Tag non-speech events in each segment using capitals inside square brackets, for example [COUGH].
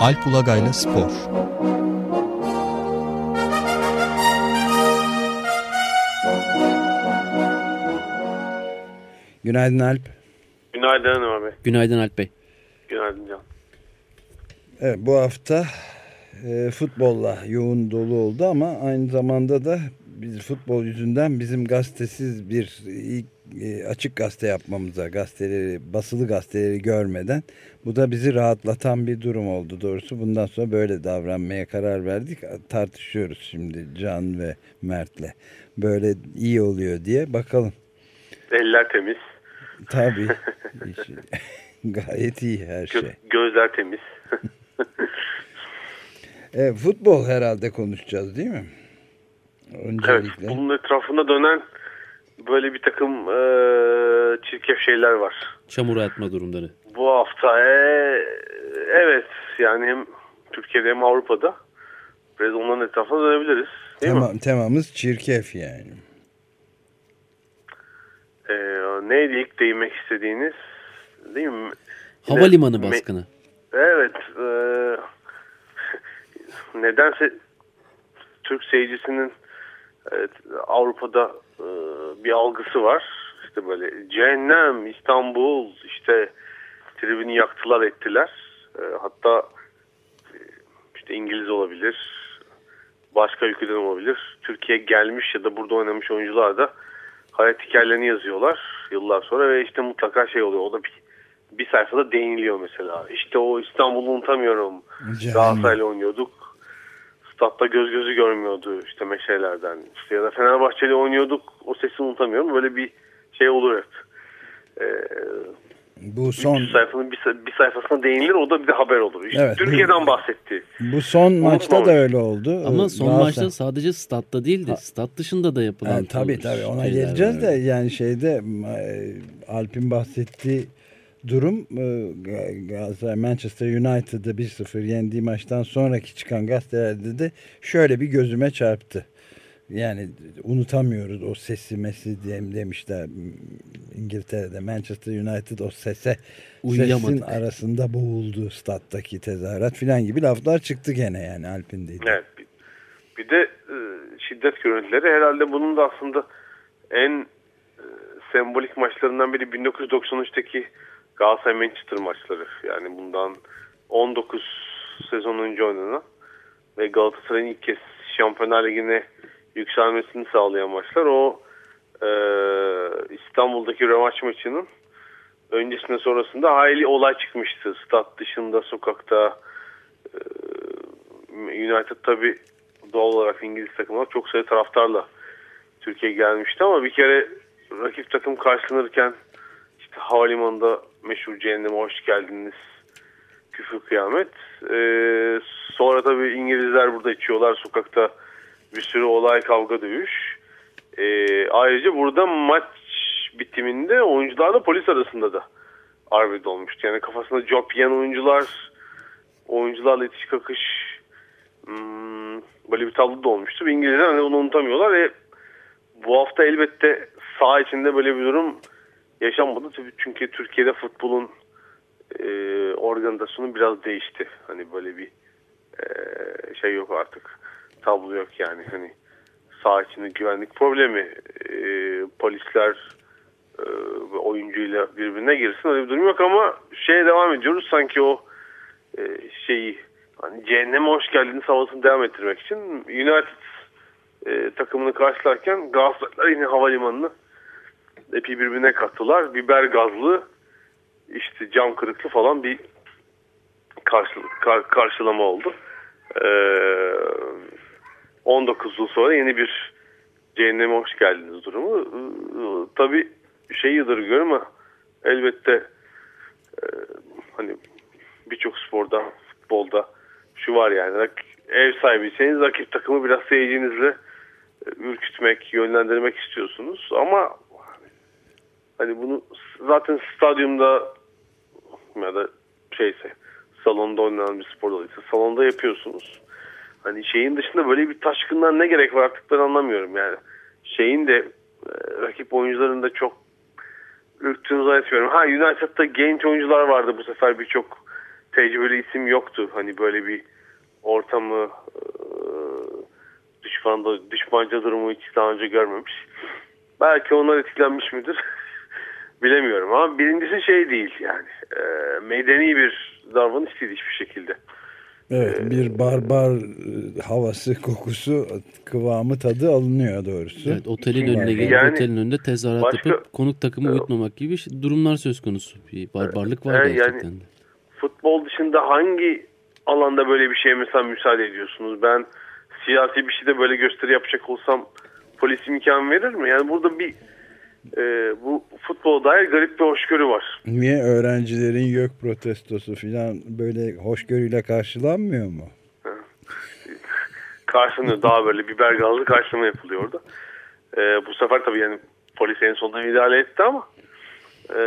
Alp Ulagay'la Spor Günaydın Alp. Günaydın Hanım abi. Günaydın Alp Bey. Günaydın Can. Evet, bu hafta e, futbolla yoğun dolu oldu ama aynı zamanda da biz futbol yüzünden bizim gazetesiz bir ilk açık gazete yapmamıza gazeteleri basılı gazeteleri görmeden bu da bizi rahatlatan bir durum oldu doğrusu. Bundan sonra böyle davranmaya karar verdik. Tartışıyoruz şimdi Can ve Mert'le. Böyle iyi oluyor diye. Bakalım. Eller temiz. Tabii. [LAUGHS] Gayet iyi her şey. gözler temiz. [LAUGHS] E, futbol herhalde konuşacağız değil mi? Öncelikle. Evet, bunun etrafında dönen böyle bir takım e, çirkef şeyler var. Çamur atma durumları. Bu hafta e, evet yani hem Türkiye'de hem Avrupa'da biraz onların etrafına dönebiliriz. Değil tamam, mi? Temamız çirkef yani. E, neydi ilk değinmek istediğiniz değil mi? Havalimanı Yine, baskını. Evet. E, [LAUGHS] nedense Türk seyircisinin evet, Avrupa'da e, bir algısı var. İşte böyle cehennem, İstanbul, işte tribünü yaktılar ettiler. E, hatta e, işte İngiliz olabilir, başka ülkeden olabilir. Türkiye gelmiş ya da burada oynamış oyuncular da hayat hikayelerini yazıyorlar yıllar sonra ve işte mutlaka şey oluyor. O da bir, bir sayfada değiniliyor mesela. İşte o İstanbul'u unutamıyorum. Galatasaray'la oynuyorduk statta göz gözü görmüyordu işte meşelerden. İşte ya da Fenerbahçeli oynuyorduk o sesi unutamıyorum. Böyle bir şey olur hep. Ee, bu son sayfanın bir, bir sayfasına değinilir o da bir de haber olur. İşte evet, Türkiye'den bahsetti. Bu son maçta da öyle oldu. Ama son Galatasaray. maçta sadece statta değildi. Ha. Stat dışında da yapılan. Yani, tabii tabii ona geleceğiz de yani şeyde Alp'in bahsettiği durum e, Galatasaray Manchester United'ı 1-0 yendiği maçtan sonraki çıkan gazetelerde de şöyle bir gözüme çarptı. Yani unutamıyoruz o sesi mesi demişler İngiltere'de Manchester United o sese sesin arasında boğuldu stat'taki tezahürat filan gibi laflar çıktı gene yani Alp'in dediği. Evet. Bir de e, şiddet görüntüleri herhalde bunun da aslında en e, sembolik maçlarından biri 1993'teki Galatasaray Manchester maçları. Yani bundan 19 sezon önce oynanan ve Galatasaray'ın ilk kez Şampiyonlar Ligi'ne yükselmesini sağlayan maçlar. O e, İstanbul'daki römaç maçının öncesinde sonrasında hayli olay çıkmıştı. Stat dışında, sokakta. E, United tabi doğal olarak İngiliz takımı çok sayı taraftarla Türkiye gelmişti ama bir kere rakip takım karşılanırken işte havalimanında meşhur cehenneme hoş geldiniz küfür kıyamet. Ee, sonra tabii İngilizler burada içiyorlar sokakta bir sürü olay kavga dövüş. Ee, ayrıca burada maç bitiminde oyuncularla polis arasında da arbede olmuştu. Yani kafasında job yiyen oyuncular, oyuncularla itiş kakış hmm, böyle bir tablo da olmuştu. İngilizler hani onu unutamıyorlar ve bu hafta elbette sağ içinde böyle bir durum yaşanmadı. Çünkü Türkiye'de futbolun e, organizasyonu biraz değişti. Hani böyle bir e, şey yok artık. Tablo yok yani. Hani sağ içinde güvenlik problemi. E, polisler e, oyuncuyla birbirine girsin öyle bir durum yok ama şeye devam ediyoruz. Sanki o e, şeyi hani cehenneme hoş geldiniz havasını devam ettirmek için United e, takımını karşılarken Galatasaraylar yine havalimanını epey birbirine kattılar. Biber gazlı işte cam kırıklı falan bir karşılık, kar, karşılama oldu. Ee, 19 yıl sonra yeni bir cehenneme hoş geldiniz durumu. Ee, tabii şey yadırgıyorum ama elbette e, hani birçok sporda, futbolda şu var yani ev sahibiyseniz rakip takımı biraz seyircinizle e, ürkütmek, yönlendirmek istiyorsunuz ama Hani bunu zaten stadyumda ya da şeyse salonda oynanan bir spor dalıysa salonda yapıyorsunuz. Hani şeyin dışında böyle bir taşkından ne gerek var artık ben anlamıyorum yani. Şeyin de e, rakip oyuncuların da çok ürktüğünü zannetmiyorum. Ha United'da genç oyuncular vardı bu sefer birçok tecrübeli isim yoktu. Hani böyle bir ortamı e, düşman düşmanca durumu hiç daha önce görmemiş. Belki onlar etkilenmiş midir? Bilemiyorum ama birincisi şey değil yani e, medeni bir davranış değil hiçbir şekilde. Evet ee, bir barbar e, havası kokusu kıvamı tadı alınıyor doğrusu. Evet otelin önüne gelip yani, otelin önünde tezahürat başka, yapıp konuk takımı uyutmamak gibi durumlar söz konusu. Bir barbarlık var gerçekten yani, Futbol dışında hangi alanda böyle bir şeye mesela müsaade ediyorsunuz? Ben siyasi bir şeyde böyle gösteri yapacak olsam polis imkan verir mi? Yani burada bir e, bu futbola dair garip bir hoşgörü var. Niye öğrencilerin yok protestosu falan böyle hoşgörüyle karşılanmıyor mu? [LAUGHS] Karşılanıyor daha böyle biber gazlı karşılama yapılıyor orada. E, bu sefer tabii yani polis en sonunda müdahale etti ama e,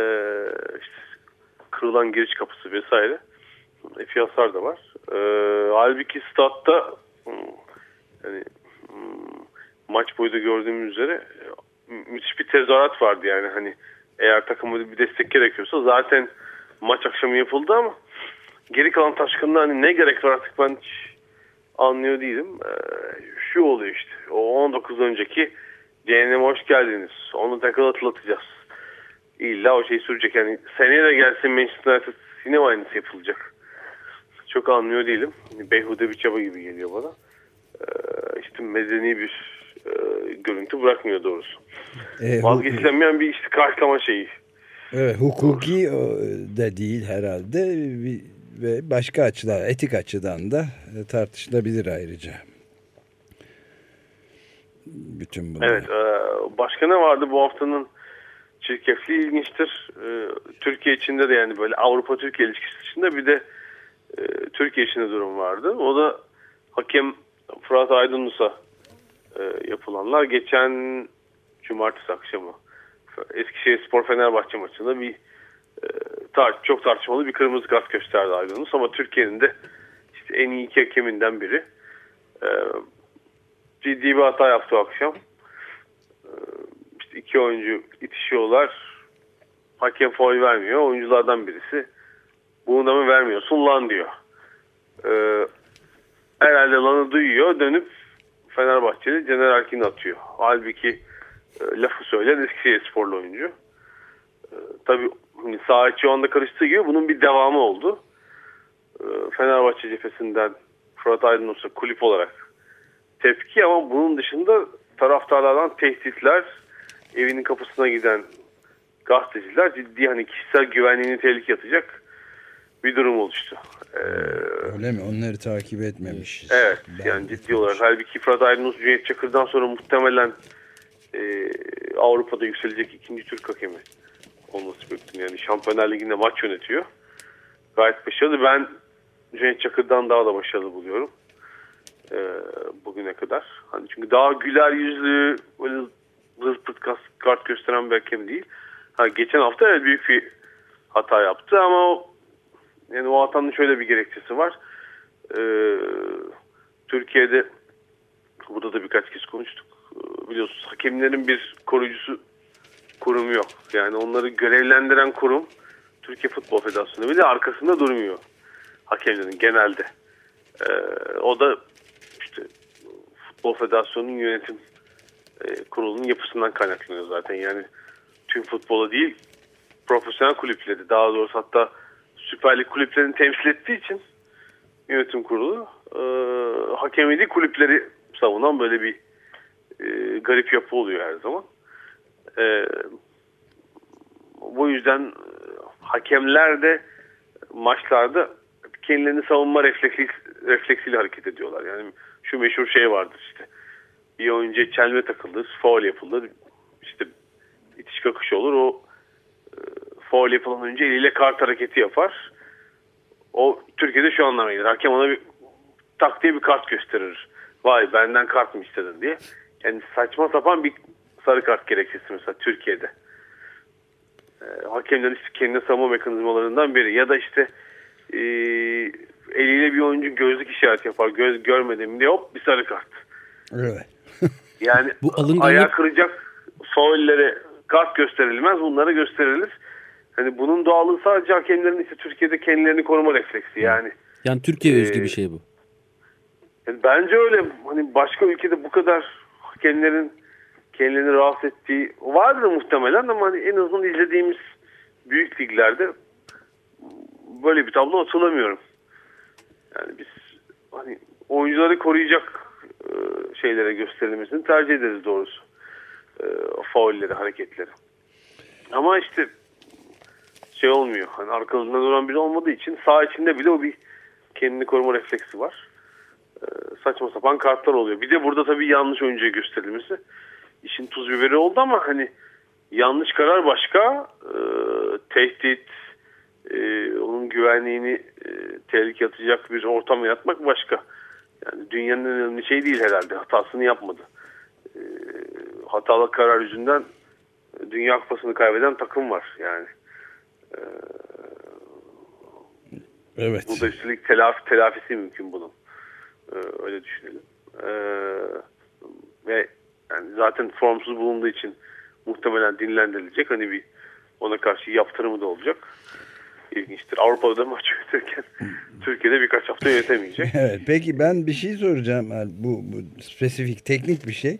işte kırılan giriş kapısı vesaire efi hasar da var. E, halbuki statta yani, maç boyu da gördüğümüz üzere müthiş bir tezahürat vardı yani hani eğer takımı bir destek gerekiyorsa zaten maç akşamı yapıldı ama geri kalan taşkında hani ne gerek var artık ben hiç anlıyor değilim. Ee, şu oluyor işte o 19 önceki CNM'e hoş geldiniz. Onu tekrar hatırlatacağız. İlla o şey sürecek yani seneye de gelsin Manchester United yine aynısı yapılacak. Çok anlıyor değilim. Beyhude bir çaba gibi geliyor bana. Ee, işte medeni bir e, görüntü bırakmıyor doğrusu. E, Vazgeçilemeyen bir işte karşılama şeyi. Evet hukuki de değil herhalde ve başka açıdan etik açıdan da e, tartışılabilir ayrıca. Bütün bunlar. Evet e, başka ne vardı bu haftanın çirkefliği ilginçtir. E, Türkiye içinde de yani böyle Avrupa-Türkiye ilişkisi içinde bir de Türkiye içinde durum vardı. O da hakem Fırat Aydınus'a e, yapılanlar geçen cumartesi akşamı Eskişehir Spor Fenerbahçe maçında bir e, tar çok tartışmalı bir kırmızı kart gösterdi Aydınus ama Türkiye'nin de işte en iyi iki hakeminden biri e, ciddi bir hata yaptı akşam. E, işte iki oyuncu itişiyorlar. Hakem foul vermiyor. Oyunculardan birisi bunu da mı vermiyorsun lan diyor. E, herhalde lanı duyuyor. Dönüp Fenerbahçeli Caner Erkin atıyor. Halbuki e, lafı söyleyen Eskişehir sporlu oyuncu. E, tabii hani sağ içi o anda karıştığı gibi bunun bir devamı oldu. E, Fenerbahçe cephesinden Fırat Aydınus'a kulüp olarak tepki ama bunun dışında taraftarlardan tehditler, evinin kapısına giden gazeteciler ciddi hani kişisel güvenliğini tehlikeye atacak bir durum oluştu. Ee, Öyle mi? Onları takip etmemişiz. Evet. Ben yani ciddi olarak. Halbuki Fırat Aydınus Cüneyt Çakır'dan sonra muhtemelen e, Avrupa'da yükselecek ikinci Türk hakemi olması bekliyor. Yani Şampiyonlar Ligi'nde maç yönetiyor. Gayet başarılı. Ben Cüneyt Çakır'dan daha da başarılı buluyorum. E, bugüne kadar. Hani çünkü daha güler yüzlü böyle zırt pırt kart gösteren bir hakem değil. Ha, geçen hafta evet büyük bir hata yaptı ama o yani o hatanın şöyle bir gerekçesi var. Ee, Türkiye'de burada da birkaç kez konuştuk. Ee, biliyorsunuz hakemlerin bir koruyucusu kurumu yok. Yani onları görevlendiren kurum Türkiye Futbol Federasyonu bile arkasında durmuyor. Hakemlerin genelde. Ee, o da işte Futbol Federasyonu'nun yönetim e, kurulunun yapısından kaynaklanıyor zaten. Yani tüm futbola değil profesyonel kulüpleri daha doğrusu hatta Süper Lig kulüplerini temsil ettiği için yönetim kurulu e, hakemeli kulüpleri savunan böyle bir e, garip yapı oluyor her zaman. E, bu yüzden e, hakemler de maçlarda kendilerini savunma refleksi, refleksiyle hareket ediyorlar. Yani şu meşhur şey vardır işte. Bir oyuncuya çelme takılır, faul yapılır. işte itiş kakış olur. O faul yapılan önce eliyle kart hareketi yapar. O Türkiye'de şu anlama gelir. Hakem ona bir tak diye bir kart gösterir. Vay benden kart mı istedin diye. Yani saçma sapan bir sarı kart gerekçesi mesela Türkiye'de. E, hakemlerin işte kendine savunma mekanizmalarından biri. Ya da işte e, eliyle bir oyuncu gözlük işaret yapar. Göz görmedim diye hop bir sarı kart. Evet. yani [LAUGHS] Bu alınganlık... ayağı kıracak faullere kart gösterilmez. Bunlara gösterilir. Hani bunun doğallığı sadece hakemlerin işte Türkiye'de kendilerini koruma refleksi yani. Yani Türkiye özgü ee, bir şey bu. Yani bence öyle. Hani başka ülkede bu kadar hakemlerin kendilerini rahatsız ettiği vardır muhtemelen ama hani en azından izlediğimiz büyük liglerde böyle bir tablo hatırlamıyorum. Yani biz hani oyuncuları koruyacak e, şeylere gösterilmesini tercih ederiz doğrusu. E, faulleri, hareketleri. Ama işte şey olmuyor. Hani arkalarında duran biri olmadığı için sağ içinde bile o bir kendini koruma refleksi var. E, saçma sapan kartlar oluyor. Bir de burada tabii yanlış oyuncuya gösterilmesi işin tuz biberi oldu ama hani yanlış karar başka, e, tehdit, e, onun güvenliğini e, tehlikeye atacak bir ortam yaratmak başka. Yani dünyanın en önemli şey değil herhalde. Hatasını yapmadı. E, hatalı karar yüzünden Dünya Kupası'nı kaybeden takım var yani. E, evet. Bu da üstelik telafi, telafisi mümkün bunun. E, öyle düşünelim. E, ve yani zaten formsuz bulunduğu için muhtemelen dinlendirilecek. Hani bir ona karşı yaptırımı da olacak. İlginçtir. Avrupa'da da maç [LAUGHS] yönetirken Türkiye'de birkaç hafta yönetemeyecek. [LAUGHS] evet, peki ben bir şey soracağım. Bu, bu spesifik teknik bir şey.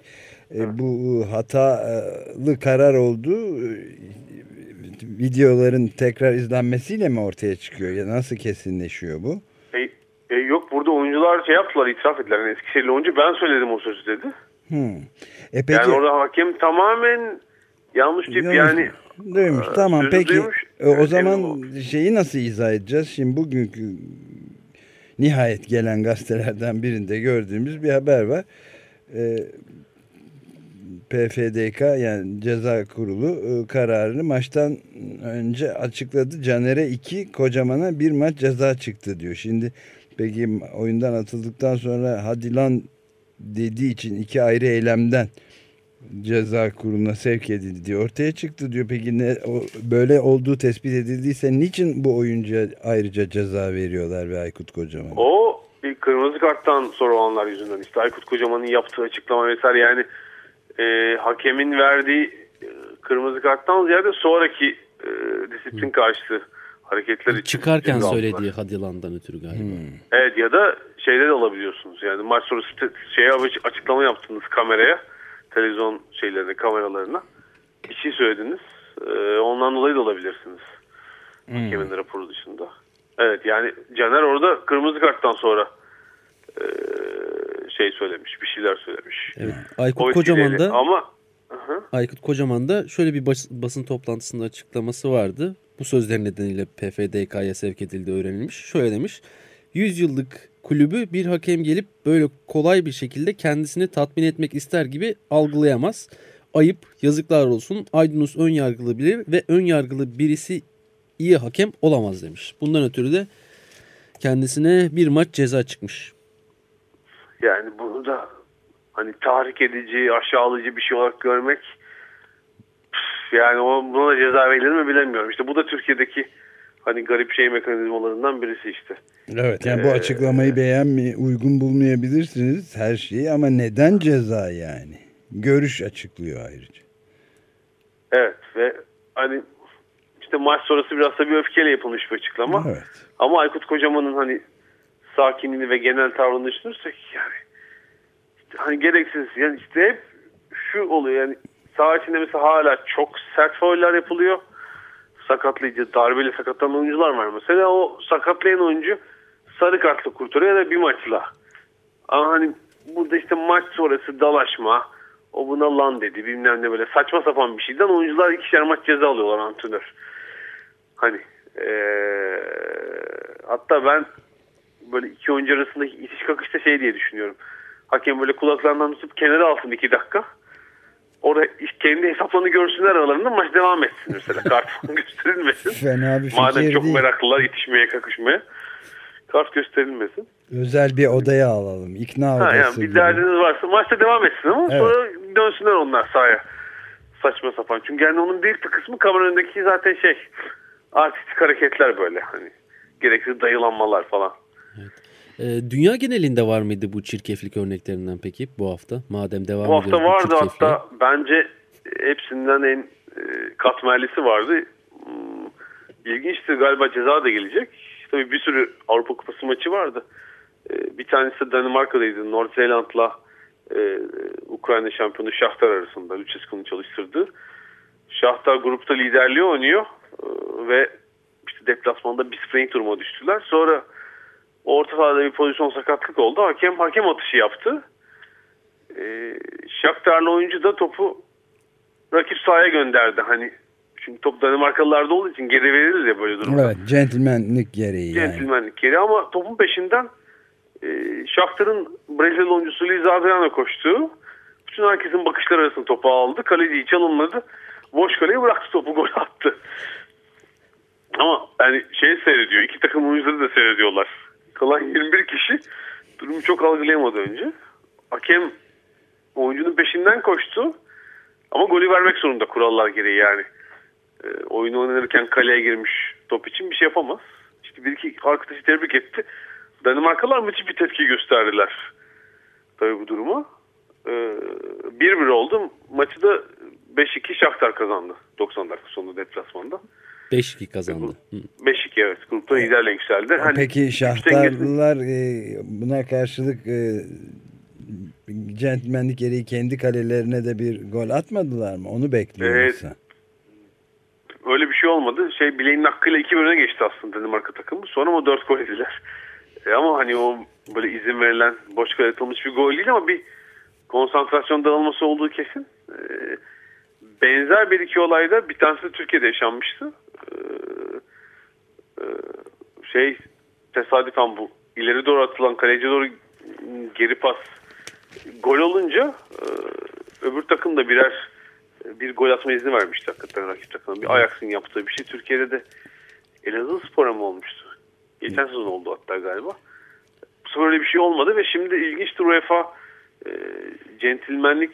E, bu hatalı karar oldu. Videoların tekrar izlenmesiyle mi ortaya çıkıyor? Ya nasıl kesinleşiyor bu? E, e, yok burada oyuncular şey yaptılar itiraf ettiler. Yani Eskişehirli oyuncu ben söyledim o sözü dedi. Hmm. E peki, yani orada hakem tamamen yanlış tip yanlış, yani. Duymuş e, tamam peki duymuş. E, o zaman şeyi nasıl izah edeceğiz? Şimdi bugünkü nihayet gelen gazetelerden birinde gördüğümüz bir haber var. E, PFDK yani ceza kurulu e, kararını maçtan önce açıkladı. Caner'e iki Kocaman'a bir maç ceza çıktı diyor. Şimdi peki oyundan atıldıktan sonra hadi lan dediği için iki ayrı eylemden ceza kuruluna sevk edildi diye ortaya çıktı diyor. Peki ne o, böyle olduğu tespit edildiyse niçin bu oyuncuya ayrıca ceza veriyorlar ve Aykut Kocaman? O bir kırmızı karttan sonra olanlar yüzünden işte Aykut Kocaman'ın yaptığı açıklama vesaire yani e, hakemin verdiği e, kırmızı karttan ziyade sonraki e, disiplin karşıtı hareketler için. Çıkarken söylediği hadilandan ötürü galiba. Hmm. Evet ya da şeyde de olabiliyorsunuz. Yani maç sonrası şeye açıklama yaptınız kameraya. Televizyon şeylerine, kameralarına. Bir şey söylediniz. Ee, ondan dolayı da olabilirsiniz. Hmm. Hakemin raporu dışında. Evet yani Caner orada kırmızı karttan sonra e, şey söylemiş, bir şeyler söylemiş. Evet. [LAUGHS] Aykut o Kocaman da ama Hı. Aykut Kocaman da şöyle bir bas, basın toplantısında açıklaması vardı. Bu sözler nedeniyle PFDK'ya sevk edildiği öğrenilmiş. Şöyle demiş. 100 yıllık kulübü bir hakem gelip böyle kolay bir şekilde kendisini tatmin etmek ister gibi algılayamaz. Ayıp, yazıklar olsun. Aydınus ön yargılı biri ve ön yargılı birisi iyi hakem olamaz demiş. Bundan ötürü de kendisine bir maç ceza çıkmış. Yani bunu da hani tahrik edici, aşağılayıcı bir şey olarak görmek yani o, buna da ceza verilir mi bilemiyorum. İşte bu da Türkiye'deki hani garip şey mekanizmalarından birisi işte. Evet yani ee, bu açıklamayı beğenme uygun bulmayabilirsiniz her şeyi ama neden ceza yani? Görüş açıklıyor ayrıca. Evet ve hani işte maç sonrası biraz da bir öfkeyle yapılmış bir açıklama. Evet. Ama Aykut Kocaman'ın hani sakinliğini ve genel tavrını düşünürsek yani hani gereksiz yani işte hep şu oluyor yani saha içinde mesela hala çok sert fauller yapılıyor sakatlayıcı, darbeli sakatlanan oyuncular var. Mesela o sakatlayan oyuncu sarı kartla kurtarıyor ya da bir maçla. Ama hani burada işte maç sonrası dalaşma, o buna lan dedi bilmem ne böyle saçma sapan bir şeyden oyuncular ikişer maç ceza alıyorlar antrenör. Hani ee, hatta ben böyle iki oyuncu arasındaki itiş kakışta şey diye düşünüyorum. Hakem böyle kulaklarından tutup kenara alsın iki dakika orada kendi hesaplarını görsünler aralarında maç devam etsin mesela. Kart [LAUGHS] gösterilmesin. Fena bir Madem çok değil. meraklılar yetişmeye kakışmaya. Kart gösterilmesin. Özel bir odaya alalım. İkna odası. Ha, yani bir gibi. derdiniz varsa maçta devam etsin ama evet. sonra dönsünler onlar sahaya. Saçma sapan. Çünkü yani onun bir kısmı kamera önündeki zaten şey artistik hareketler böyle. Hani gereksiz dayılanmalar falan. Ee, dünya genelinde var mıydı bu çirkeflik örneklerinden peki bu hafta? Madem devam Bu hafta vardı bu hatta bence hepsinden en e, katmerlisi vardı. Hmm, ilginçtir galiba ceza da gelecek. Tabii bir sürü Avrupa Kupası maçı vardı. E, bir tanesi Danimarka'daydı. North Zealand'la e, Ukrayna şampiyonu Şahtar arasında Lucescu'nun çalıştırdığı. Şahtar grupta liderliği oynuyor e, ve işte deplasmanda bir sprint duruma düştüler. Sonra orta sahada bir pozisyon sakatlık oldu. Hakem hakem atışı yaptı. E, Şahtarlı oyuncu da topu rakip sahaya gönderdi. Hani çünkü top Danimarkalılarda olduğu için geri verilir ya böyle durumda. Evet, centilmenlik gereği. Centilmenlik yani. gereği ama topun peşinden e, Shakhtar'ın Brezilya oyuncusu Luis Adriano koştu. Bütün herkesin bakışları arasında topu aldı. Kaleciyi çalımladı. Boş kaleye bıraktı topu [LAUGHS] gol attı. Ama yani şey seyrediyor. iki takım oyuncuları da seyrediyorlar. Kalan [LAUGHS] 21 kişi durumu çok algılayamadı önce. Hakem oyuncunun peşinden koştu. Ama golü vermek zorunda kurallar gereği yani. E, oyunu oynanırken kaleye girmiş top için bir şey yapamaz. İşte bir iki arkadaşı tebrik etti. Danimarkalılar müthiş bir tepki gösterdiler. Tabii bu duruma. 1-1 ee, oldu. Maçı da 5-2 Shakhtar kazandı. 90 dakika sonunda deplasmanda. 5-2 kazandı. 5-2 evet. Grupta liderle yükseldi. Hani Peki Şahtarlılar e, buna karşılık e, centilmenlik gereği kendi kalelerine de bir gol atmadılar mı? Onu bekliyorsa. Evet. Öyle bir şey olmadı. Şey bileğinin hakkıyla iki bölüne geçti aslında Danimarka takımı. Sonra ama dört gol yediler. E ama hani o böyle izin verilen boş kale atılmış bir gol değil ama bir konsantrasyon dağılması olduğu kesin. E, benzer bir iki olayda bir tanesi de Türkiye'de yaşanmıştı. E, e, şey tesadüfen bu ileri doğru atılan kaleci doğru geri pas gol olunca e, öbür takım da birer bir gol atma izni vermişti hakikaten rakip takımın. Bir Ajax'ın yaptığı bir şey. Türkiye'de de Elazığ Spor'a mı olmuştu? Geçen sezon oldu hatta galiba. Bu sefer öyle bir şey olmadı ve şimdi ilginçtir UEFA e, centilmenlik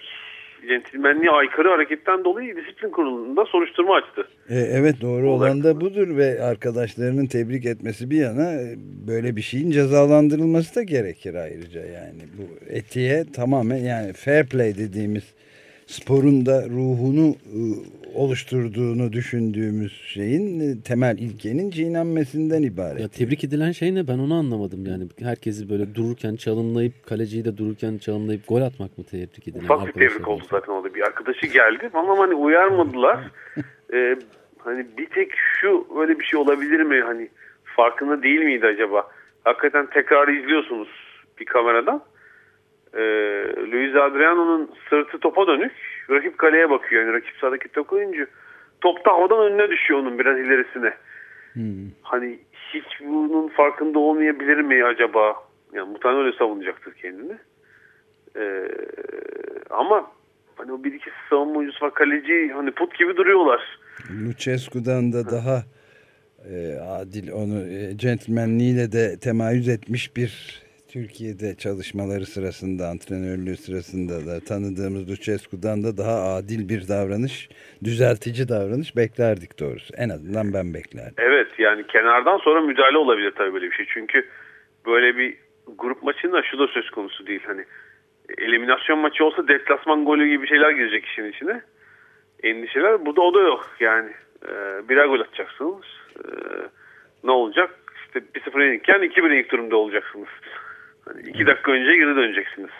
centilmenliğe aykırı hareketten dolayı disiplin kurulunda soruşturma açtı. E, evet doğru olan da budur ve arkadaşlarının tebrik etmesi bir yana e, böyle bir şeyin cezalandırılması da gerekir ayrıca yani bu etiğe tamamen yani fair play dediğimiz sporun da ruhunu e, oluşturduğunu düşündüğümüz şeyin e, temel ilkenin çiğnenmesinden ibaret. Ya tebrik edilen şey ne ben onu anlamadım yani. Herkesi böyle dururken çalımlayıp kaleciyi de dururken çalımlayıp gol atmak mı tebrik edilen? Ufak bir tebrik oldu zaten orada. Bir arkadaşı geldi ama hani uyarmadılar. [LAUGHS] ee, hani bir tek şu öyle bir şey olabilir mi? Hani farkında değil miydi acaba? Hakikaten tekrar izliyorsunuz bir kameradan e, Luis Adriano'nun sırtı topa dönük. Rakip kaleye bakıyor. Yani rakip sahadaki top oyuncu. Top da havadan önüne düşüyor onun biraz ilerisine. Hmm. Hani hiç bunun farkında olmayabilir mi acaba? Yani muhtemelen öyle savunacaktır kendini. Ee, ama hani o bir iki savunma oyuncusu var. Kaleci hani put gibi duruyorlar. Lucescu'dan da daha e, adil onu e, centilmenliğiyle de temayüz etmiş bir Türkiye'de çalışmaları sırasında, antrenörlüğü sırasında da tanıdığımız Lucescu'dan da daha adil bir davranış, düzeltici davranış beklerdik doğrusu. En azından ben beklerdim. Evet yani kenardan sonra müdahale olabilir tabii böyle bir şey. Çünkü böyle bir grup maçında şu da söz konusu değil. Hani eliminasyon maçı olsa deplasman golü gibi şeyler girecek işin içine. Endişeler. Burada o da yok. Yani e, birer gol atacaksınız. E, ne olacak? İşte 1-0 yenilken 2-1 ilk durumda olacaksınız. Hani iki dakika önce geri döneceksiniz.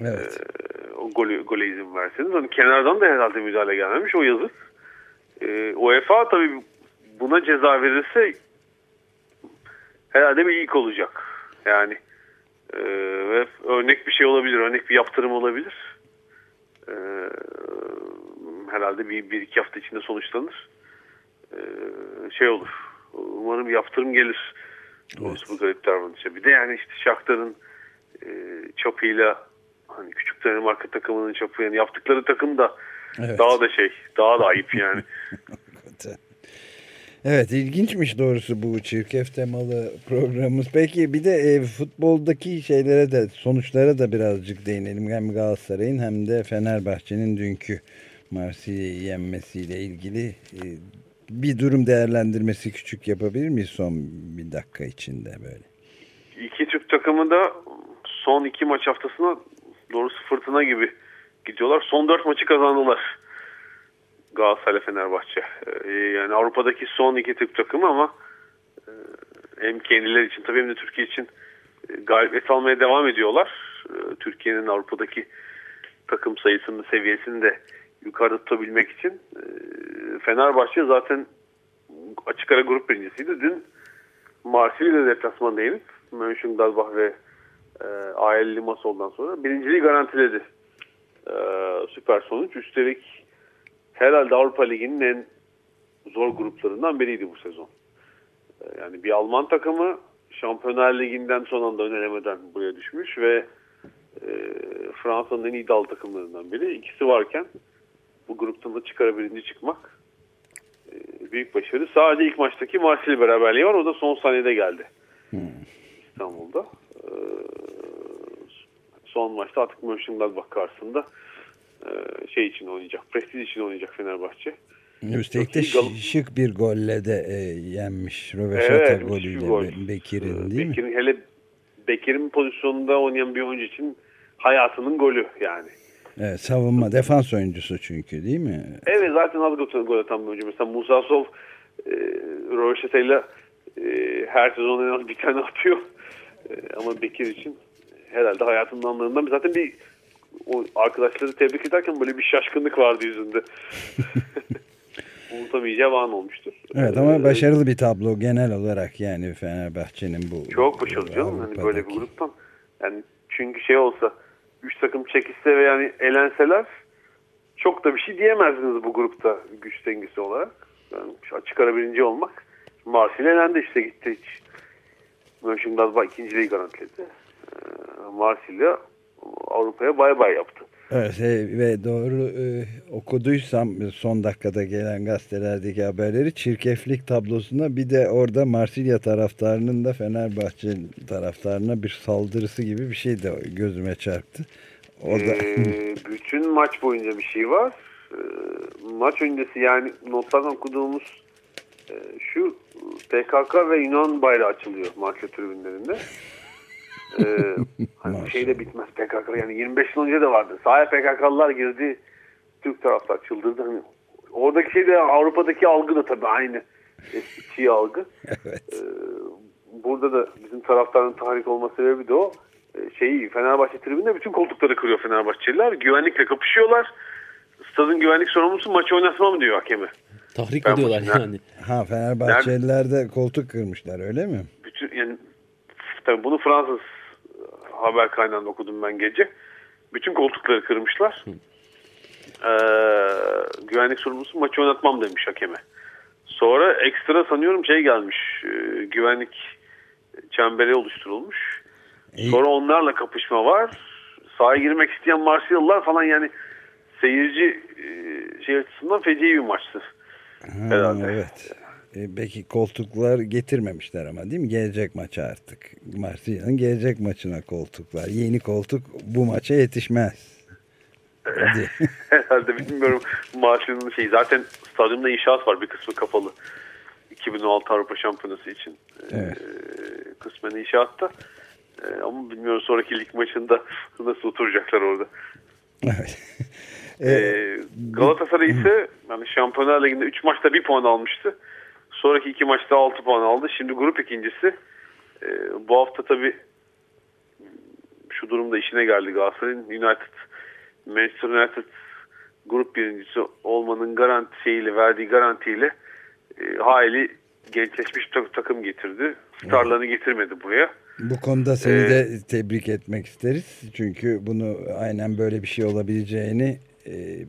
Evet. Ee, o golü, gole izin verseniz. Hani kenardan da herhalde müdahale gelmemiş. O yazık. Ee, UEFA tabii buna ceza verirse herhalde bir ilk olacak. Yani e, ve örnek bir şey olabilir. Örnek bir yaptırım olabilir. E, herhalde bir, bir iki hafta içinde sonuçlanır. E, şey olur. Umarım yaptırım gelir. Evet. bu garip davranışa. Bir de yani işte Shakhtar'ın e, çapıyla hani küçük Danimarka takımının çapı yani yaptıkları takım da evet. daha da şey daha da ayıp yani. [LAUGHS] Evet ilginçmiş doğrusu bu çirkef temalı programımız. Peki bir de e, futboldaki şeylere de sonuçlara da birazcık değinelim. Hem Galatasaray'ın hem de Fenerbahçe'nin dünkü Marsilya'yı yenmesiyle ilgili e, bir durum değerlendirmesi küçük yapabilir miyiz son bir dakika içinde böyle? İki Türk takımı da son iki maç haftasına doğrusu fırtına gibi gidiyorlar. Son dört maçı kazandılar. Galatasaray Fenerbahçe. E, yani Avrupa'daki son iki Türk takımı ama e, hem kendileri için tabii hem de Türkiye için e, galibiyet almaya devam ediyorlar. E, Türkiye'nin Avrupa'daki takım sayısını, seviyesini de yukarıda tutabilmek için. Fenerbahçe zaten açık ara grup birincisiydi. Dün Marsilya'da deplasmanda yenip Mönchengladbach ve e, AL Limassol'dan sonra birinciliği garantiledi. E, süper sonuç. Üstelik herhalde Avrupa Ligi'nin en zor gruplarından biriydi bu sezon. E, yani bir Alman takımı Şampiyonlar Ligi'nden son anda önelemeden buraya düşmüş ve e, Fransa'nın en iddialı takımlarından biri. İkisi varken bu gruptan da çıkara birinci çıkmak büyük başarı. Sadece ilk maçtaki Marsilya beraberliği var. O da son saniyede geldi. Hmm. İstanbul'da. E, son maçta artık Mönchengladbach karşısında e, şey için oynayacak. Prestij için oynayacak Fenerbahçe. Üstelik de şık bir golle de e, yenmiş. Röveşata evet, golüyle gol. Bekir'in değil Bekir'in, mi? Hele Bekir'in pozisyonunda oynayan bir oyuncu için hayatının golü yani. Evet, savunma defans oyuncusu çünkü değil mi? Evet zaten az gol atan bir oyuncu. Mesela Musa Sov e, Röveşata ile her sezon en az bir tane atıyor. E, ama Bekir için herhalde hayatının anlarından zaten bir o arkadaşları tebrik ederken böyle bir şaşkınlık vardı yüzünde. [LAUGHS] Unutamayacağı an olmuştur. Evet ama ee, başarılı bir tablo genel olarak yani Fenerbahçe'nin bu. Çok başarılı canım hani böyle bir gruptan. Yani çünkü şey olsa 3 takım çekişse ve yani elenseler çok da bir şey diyemezdiniz bu grupta güç dengesi olarak. Yani açık ara birinci olmak. Marsilya elendi işte gitti hiç. Mönchengladbach ikinciliği garantiledi. Ee, Marsilya Avrupa'ya bay bay yaptı. Evet e, ve doğru e, okuduysam son dakikada gelen gazetelerdeki haberleri çirkeflik tablosuna bir de orada Marsilya taraftarının da Fenerbahçe taraftarına bir saldırısı gibi bir şey de gözüme çarptı. O da... Ee, bütün maç boyunca bir şey var. Ee, maç öncesi yani notlardan okuduğumuz e, şu PKK ve Yunan bayrağı açılıyor Marsilya tribünlerinde ee, [LAUGHS] hani şey de bitmez PKK yani 25 yıl önce de vardı. Sahaya PKK'lılar girdi. Türk taraftar çıldırdı. Hani oradaki şey de Avrupa'daki algı da tabii aynı. Eski algı. [LAUGHS] Evet. Ee, burada da bizim taraftarın tahrik olma sebebi de o. Ee, şeyi Fenerbahçe tribünde bütün koltukları kırıyor Fenerbahçeliler. Güvenlikle kapışıyorlar. Stadın güvenlik sorumlusu maçı oynatma mı diyor hakemi. Tahrik ben ediyorlar yani. Ha Fenerbahçeliler de koltuk kırmışlar öyle mi? Bütün yani tabii bunu Fransız haber kaynağında okudum ben gece. Bütün koltukları kırmışlar. Ee, güvenlik sorumlusu maçı oynatmam demiş hakeme. Sonra ekstra sanıyorum şey gelmiş. E, güvenlik çemberi oluşturulmuş. Sonra onlarla kapışma var. Sahaya girmek isteyen Marsilyalılar falan yani seyirci e, şey açısından feci bir maçtı. Ha, herhalde. Evet. E, peki koltuklar getirmemişler ama değil mi? Gelecek maça artık. Marsilya'nın gelecek maçına koltuklar. Yeni koltuk bu maça yetişmez. [LAUGHS] Herhalde bilmiyorum. Marsilya'nın şeyi. Zaten stadyumda inşaat var. Bir kısmı kapalı. 2016 Avrupa Şampiyonası için. E, evet. Ee, kısmen inşaatta. Ee, ama bilmiyorum sonraki lig maçında [LAUGHS] nasıl oturacaklar orada. Evet. ee, Galatasaray ise yani Şampiyonlar Ligi'nde 3 maçta 1 puan almıştı. Sonraki iki maçta 6 puan aldı. Şimdi grup ikincisi. E, bu hafta tabii şu durumda işine geldi Galatasaray'ın. United, Manchester United grup birincisi olmanın garantiyle verdiği garantiyle e, hayli gençleşmiş bir takım getirdi. Starlarını getirmedi buraya. Bu konuda seni ee, de tebrik etmek isteriz. Çünkü bunu aynen böyle bir şey olabileceğini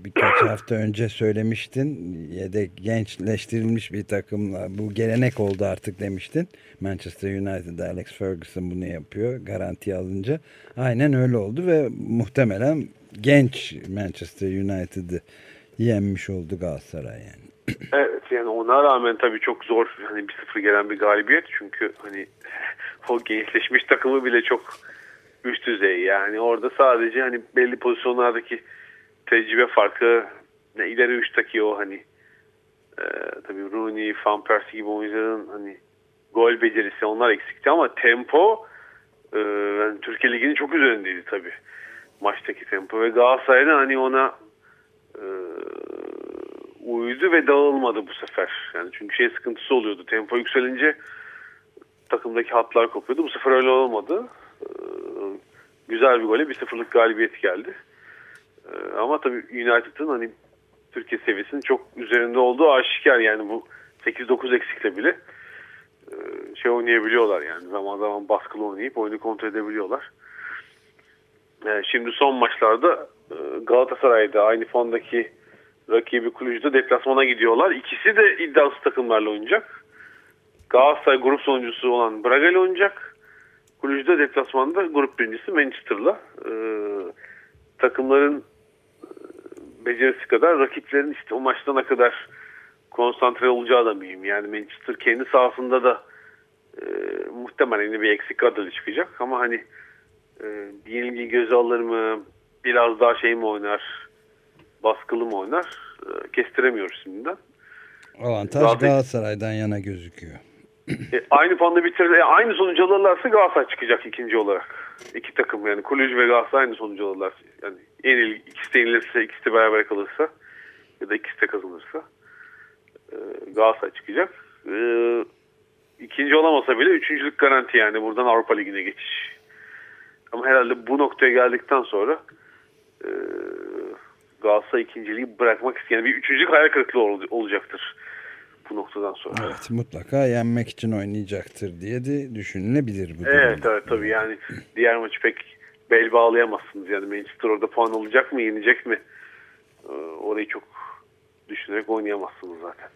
birkaç hafta önce söylemiştin. Yedek gençleştirilmiş bir takımla bu gelenek oldu artık demiştin. Manchester United Alex Ferguson bunu yapıyor garanti alınca. Aynen öyle oldu ve muhtemelen genç Manchester United'ı yenmiş oldu Galatasaray yani. Evet yani ona rağmen tabii çok zor hani bir sıfır gelen bir galibiyet çünkü hani [LAUGHS] o gençleşmiş takımı bile çok üst düzey yani orada sadece hani belli pozisyonlardaki tecrübe farkı ne ileri üçteki o hani e, tabii Rooney, Van Persie gibi oyuncuların hani gol becerisi onlar eksikti ama tempo e, yani Türkiye Ligi'nin çok üzerindeydi tabii maçtaki tempo ve Galatasaray'ın hani ona e, uydu ve dağılmadı bu sefer. Yani çünkü şey sıkıntısı oluyordu. Tempo yükselince takımdaki hatlar kopuyordu. Bu sefer öyle olmadı. Ee, güzel bir gole bir sıfırlık galibiyet geldi. Ee, ama tabii United'ın hani Türkiye seviyesinin çok üzerinde olduğu aşikar yani bu 8-9 eksikle bile e, şey oynayabiliyorlar yani zaman zaman baskılı oynayıp oyunu kontrol edebiliyorlar. Yani şimdi son maçlarda e, Galatasaray'da aynı fondaki rakibi Kulüc'de deplasmana gidiyorlar. İkisi de iddiasız takımlarla oynayacak. Galatasaray grup sonuncusu olan Braga ile oynayacak. Kulüc'de deplasmanda grup birincisi Manchester'la. Ee, takımların e, becerisi kadar rakiplerin işte o maçta ne kadar konsantre olacağı da mühim. Yani Manchester kendi sahasında da e, muhtemelen bir eksik kadro çıkacak ama hani e, yenilgi göze alır mı biraz daha şey mi oynar baskılı mı oynar e, kestiremiyoruz şimdiden. Avantaj Galatasaray... Galatasaray'dan yana gözüküyor. E, aynı puanla bitirir. E, aynı sonucu alırlarsa Galatasaray çıkacak ikinci olarak. İki takım yani Kulüc ve Galatasaray aynı sonucu alırlar. Yani yenil, ikisi de yenilirse, ikisi de beraber kalırsa ya da ikisi de kazanırsa e, Galatasaray çıkacak. E, ikinci olamasa bile üçüncülük garanti yani buradan Avrupa Ligi'ne geçiş. Ama herhalde bu noktaya geldikten sonra e, Galatasaray ikinciliği bırakmak isteyen bir üçüncülük hayal kırıklığı ol, olacaktır bu noktadan sonra. Evet mutlaka yenmek için oynayacaktır diye de düşünülebilir bu Evet evet tabii yani diğer maçı pek bel bağlayamazsınız. Yani Manchester orada puan olacak mı yenecek mi? Ee, orayı çok düşünerek oynayamazsınız zaten.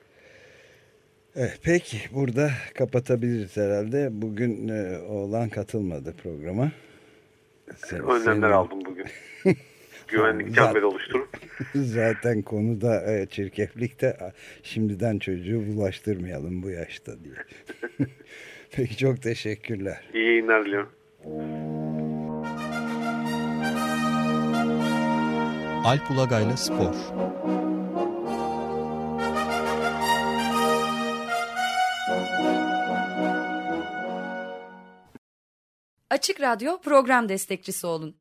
Evet, peki burada kapatabiliriz herhalde. Bugün e, oğlan katılmadı programa. Sen, Önlemler senin... aldım bugün. [LAUGHS] güvenlik çemberi oluşturup. Zaten [LAUGHS] konuda e, çirkeflikte şimdiden çocuğu bulaştırmayalım bu yaşta diye. [LAUGHS] Peki çok teşekkürler. İyi yayınlar diliyorum. Alp Ulagay'la Spor Açık Radyo program destekçisi olun